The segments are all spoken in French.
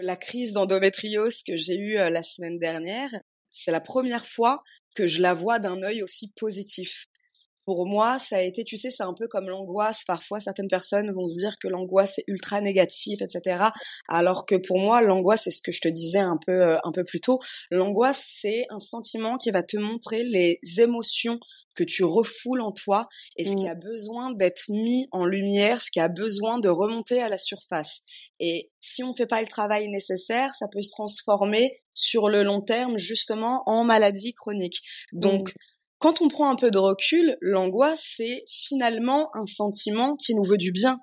La crise d'endométriose que j'ai eue la semaine dernière, c'est la première fois que je la vois d'un œil aussi positif pour moi, ça a été, tu sais, c'est un peu comme l'angoisse. Parfois, certaines personnes vont se dire que l'angoisse est ultra négative, etc. Alors que pour moi, l'angoisse, c'est ce que je te disais un peu, euh, un peu plus tôt. L'angoisse, c'est un sentiment qui va te montrer les émotions que tu refoules en toi et ce qui mmh. a besoin d'être mis en lumière, ce qui a besoin de remonter à la surface. Et si on fait pas le travail nécessaire, ça peut se transformer sur le long terme justement en maladie chronique. Donc mmh. Quand on prend un peu de recul, l'angoisse, c'est finalement un sentiment qui nous veut du bien.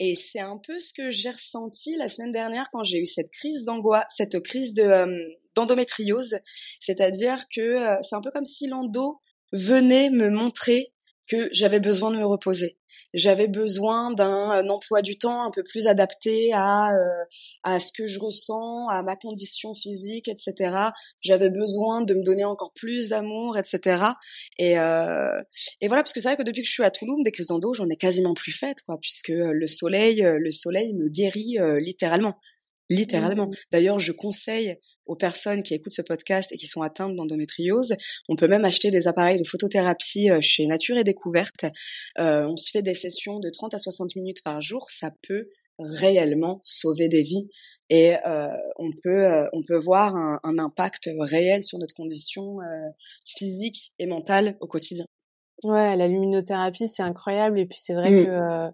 Et c'est un peu ce que j'ai ressenti la semaine dernière quand j'ai eu cette crise d'angoisse, cette crise de euh, d'endométriose. C'est-à-dire que euh, c'est un peu comme si l'endo venait me montrer que j'avais besoin de me reposer j'avais besoin d'un emploi du temps un peu plus adapté à euh, à ce que je ressens, à ma condition physique, etc. J'avais besoin de me donner encore plus d'amour, etc. Et euh, et voilà parce que c'est vrai que depuis que je suis à Toulouse, des crises d'endo, j'en ai quasiment plus faites quoi, puisque le soleil, le soleil me guérit euh, littéralement littéralement. Mmh. D'ailleurs, je conseille aux personnes qui écoutent ce podcast et qui sont atteintes d'endométriose, on peut même acheter des appareils de photothérapie euh, chez Nature et Découverte. Euh, on se fait des sessions de 30 à 60 minutes par jour, ça peut réellement sauver des vies et euh, on peut on peut voir un, impact réel sur notre condition physique et mentale au quotidien. Ouais, la luminothérapie c'est incroyable et puis c'est vrai mmh. que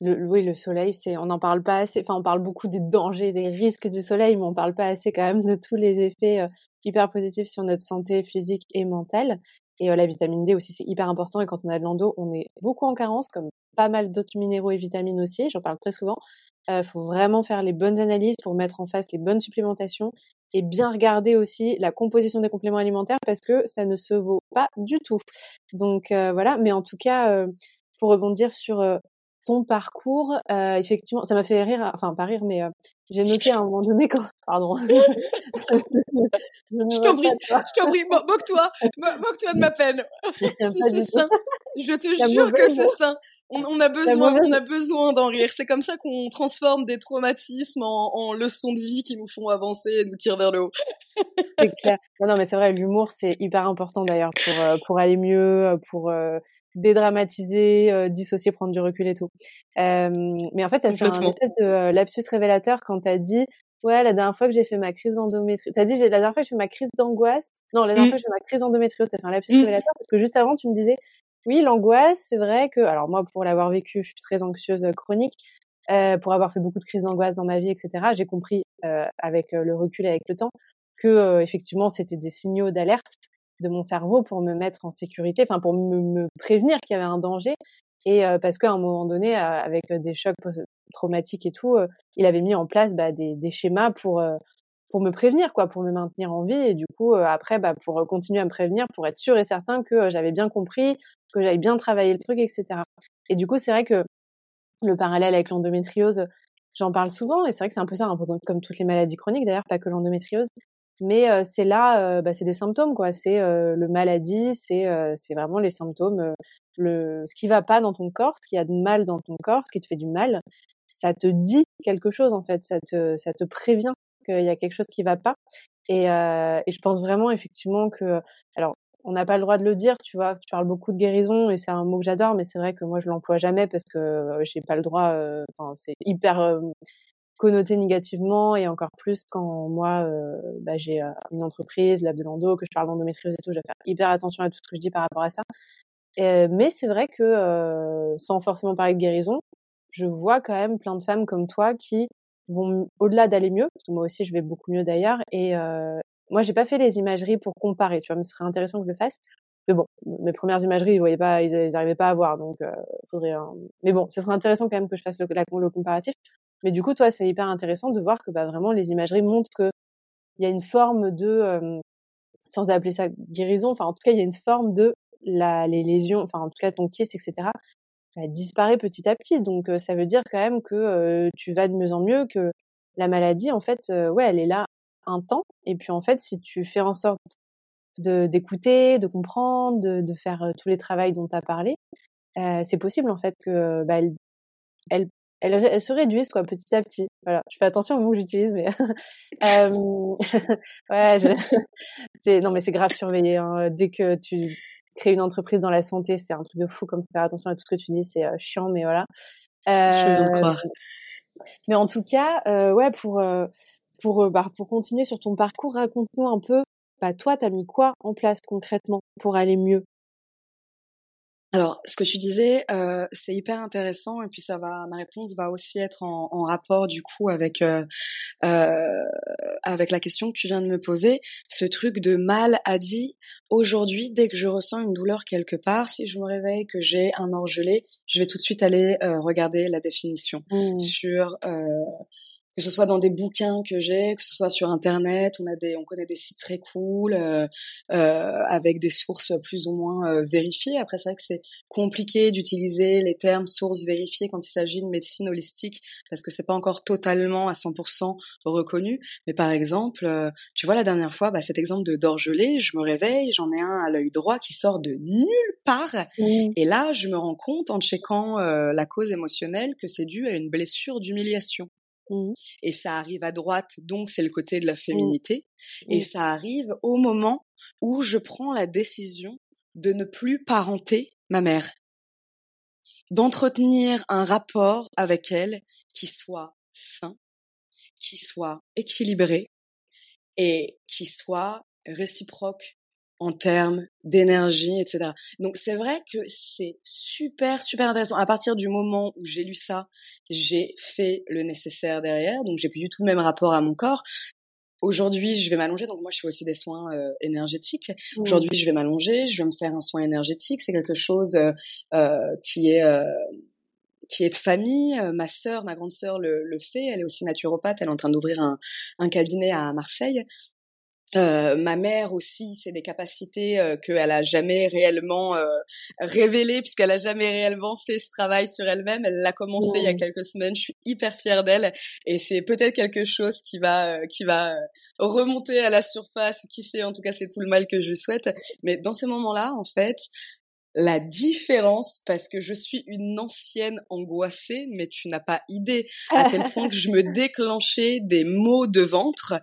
le, oui, le soleil, c'est, on n'en parle pas assez. Enfin, on parle beaucoup des dangers, des risques du soleil, mais on parle pas assez quand même de tous les effets euh, hyper positifs sur notre santé physique et mentale. Et euh, la vitamine D aussi, c'est hyper important. Et quand on a de l'endo, on est beaucoup en carence, comme pas mal d'autres minéraux et vitamines aussi. J'en parle très souvent. Il euh, faut vraiment faire les bonnes analyses pour mettre en face les bonnes supplémentations et bien regarder aussi la composition des compléments alimentaires parce que ça ne se vaut pas du tout. Donc voilà. Mais en tout cas, pour rebondir sur ton parcours, euh, effectivement, ça m'a fait rire, enfin pas rire, mais euh, j'ai noté à un moment donné quand, pardon. je t'en prie, je t'en prie, moque-toi, moque-toi de ma peine. c'est sain. Je te jure que c'est sain. On, a besoin, on a besoin d'en rire. C'est comme ça qu'on transforme des traumatismes en, en, leçons de vie qui nous font avancer et nous tirent vers le haut. c'est clair. Non, non, mais c'est vrai, l'humour c'est hyper important d'ailleurs pour euh, pour aller mieux, pour dédramatiser, euh, dissocier, prendre du recul et tout. Euh, mais en fait, tu as fait un espèce de euh, lapsus révélateur quand tu as dit Ouais, la dernière fois que j'ai fait ma crise d'endométriose, t'as dit la dernière fois que j'ai fait ma crise d'angoisse. Non, la dernière mmh. fois que j'ai fait ma crise d'endométriose, t'as fait un lapsus mmh. révélateur parce que juste avant, tu me disais, oui, l'angoisse, c'est vrai que, alors moi, pour l'avoir vécu, je suis très anxieuse chronique, euh, pour avoir fait beaucoup de crises d'angoisse dans ma vie, etc. J'ai compris euh, avec le recul et avec le temps que effectivement, c'était des signaux d'alerte de mon cerveau pour me mettre en sécurité, enfin pour me, prévenir qu'il y avait un danger. Et euh, parce qu'à un moment donné, euh, avec des chocs traumatiques et tout, euh, il avait mis en place bah, des, des, schémas pour pour me prévenir, quoi, pour me maintenir en vie. Et du coup, après, bah, pour continuer à me prévenir, pour être sûr et certain que j'avais bien compris, que j'avais bien travaillé le truc, etc. Et du coup, c'est vrai que le parallèle avec l'endométriose, j'en parle souvent, et c'est vrai que c'est un peu ça, un peu comme toutes les maladies chroniques d'ailleurs, pas que l'endométriose, mais c'est là, bah, c'est des symptômes quoi. C'est le maladie, c'est c'est vraiment les symptômes, le ce qui va pas dans ton corps, ce qui a de mal dans ton corps, ce qui te fait du mal. Ça te dit quelque chose en fait, ça te ça te prévient qu'il y a quelque chose qui va pas. Et, et je pense vraiment effectivement que alors on n'a pas le droit de le dire, tu vois. Tu parles beaucoup de guérison et c'est un mot que j'adore, mais c'est vrai que moi je l'emploie jamais parce que j'ai pas le droit. Enfin, c'est hyper connoté négativement et encore plus quand moi euh, bah, j'ai euh, une entreprise, Lab de Lando, que je parle d'endométriose et tout, je vais faire hyper attention à tout ce que je dis par rapport à ça. mais c'est vrai que euh, sans forcément parler de guérison, je vois quand même plein de femmes comme toi qui vont au-delà d'aller mieux, parce que moi aussi je vais beaucoup mieux d'ailleurs. Et moi j'ai pas fait les imageries pour comparer, tu vois, mais ce serait intéressant que je le fasse. Mais bon, mes premières imageries, ils voyaient pas, ils, n'arrivaient pas à voir, donc faudrait. Mais bon, ce serait intéressant quand même que je fasse le comparatif. Mais du coup, toi, c'est hyper intéressant de voir que bah, vraiment les imageries montrent que il y a une forme de, sans appeler ça guérison, enfin en tout cas, il y a une forme de la, les lésions, enfin en tout cas ton kyste, etc. Elle disparaît petit à petit. Donc ça veut dire quand même que tu vas de mieux en mieux, que la maladie, en fait, ouais, elle est là un temps. Et puis en fait, si tu fais en sorte de d'écouter, de comprendre, de, de faire tous les travaux dont tu as parlé, c'est possible en fait que bah, elle, elle elles, se réduisent quoi petit à petit. Voilà, je fais attention aux mots que j'utilise, mais euh, ouais, je... non mais c'est grave surveillé. Hein. Dès que tu crées une entreprise dans la santé, c'est un truc de fou. Comme faire attention à tout ce que tu dis, c'est chiant, mais voilà. Euh, mais en tout cas, euh, ouais, pour pour bah, pour continuer sur ton parcours, raconte-nous un peu. Bah toi, t'as mis quoi en place concrètement pour aller mieux? Alors, ce que tu disais, euh, c'est hyper intéressant et puis ça va, ma réponse va aussi être en, en rapport du coup avec euh, euh, avec la question que tu viens de me poser. Ce truc de mal a dit aujourd'hui, dès que je ressens une douleur quelque part, si je me réveille que j'ai un orgelé, je vais tout de suite aller euh, regarder la définition mmh. sur euh, que ce soit dans des bouquins que j'ai, que ce soit sur internet, on a des, on connaît des sites très cool euh, euh, avec des sources plus ou moins euh, vérifiées. Après, c'est vrai que c'est compliqué d'utiliser les termes sources vérifiées quand il s'agit de médecine holistique parce que c'est pas encore totalement à 100% reconnu. Mais par exemple, euh, tu vois la dernière fois, bah, cet exemple de d'orgelé, je me réveille, j'en ai un à l'œil droit qui sort de nulle part, et là, je me rends compte en checkant euh, la cause émotionnelle que c'est dû à une blessure d'humiliation. Mmh. Et ça arrive à droite, donc c'est le côté de la mmh. féminité. Et ça arrive au moment où je prends la décision de ne plus parenter ma mère, d'entretenir un rapport avec elle qui soit sain, qui soit équilibré et qui soit réciproque en termes d'énergie, etc. Donc c'est vrai que c'est super, super intéressant. À partir du moment où j'ai lu ça, j'ai fait le nécessaire derrière, donc j'ai plus du tout le même rapport à mon corps. Aujourd'hui, je vais m'allonger. Donc moi, je fais aussi des soins euh, énergétiques. Mmh. Aujourd'hui, je vais m'allonger, je vais me faire un soin énergétique. C'est quelque chose euh, euh qui est euh, qui est de famille. Ma sœur, ma grande sœur le, le, fait. Elle est aussi naturopathe. Elle est en train d'ouvrir un, un cabinet à Marseille. Euh, ma mère aussi, c'est des capacités euh, qu'elle a jamais réellement euh, révélées puisqu'elle a jamais réellement fait ce travail sur elle-même. Elle l'a commencé il y a quelques semaines. Je suis hyper fière d'elle et c'est peut-être quelque chose qui va euh, qui va remonter à la surface. Qui sait? En tout cas, c'est tout le mal que je souhaite. Mais dans ces moments-là, en fait, la différence parce que je suis une ancienne angoissée, mais tu n'as pas idée à quel point que je me déclenchais des maux de ventre,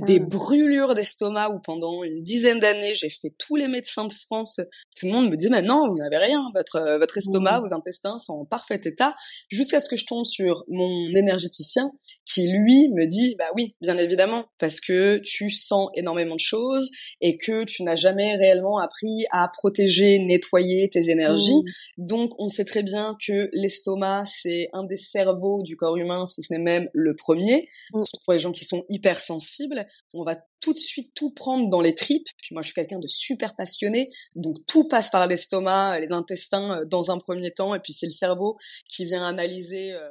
des mmh. brûlures d'estomac où pendant une dizaine d'années j'ai fait tous les médecins de France. Tout le monde me disait mais non vous n'avez rien, votre euh, votre estomac, mmh. vos intestins sont en parfait état, jusqu'à ce que je tombe sur mon énergéticien qui lui me dit bah oui bien évidemment parce que tu sens énormément de choses et que tu n'as jamais réellement appris à protéger nettoyer tes énergies. Mmh. donc on sait très bien que l'estomac c'est un des cerveaux du corps humain si ce n'est même le premier. Mmh. surtout pour les gens qui sont hypersensibles. On va tout de suite tout prendre dans les tripes. Puis moi je suis quelqu'un de super passionné. Donc tout passe par l'estomac les intestins euh, dans un premier temps. Et puis c'est le cerveau qui vient analyser euh,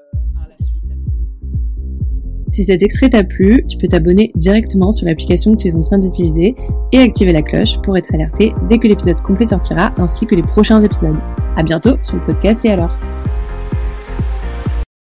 si cet extrait t'a plu, tu peux t'abonner directement sur l'application que tu es en train d'utiliser et activer la cloche pour être alerté dès que l'épisode complet sortira ainsi que les prochains épisodes. À bientôt sur le podcast et alors.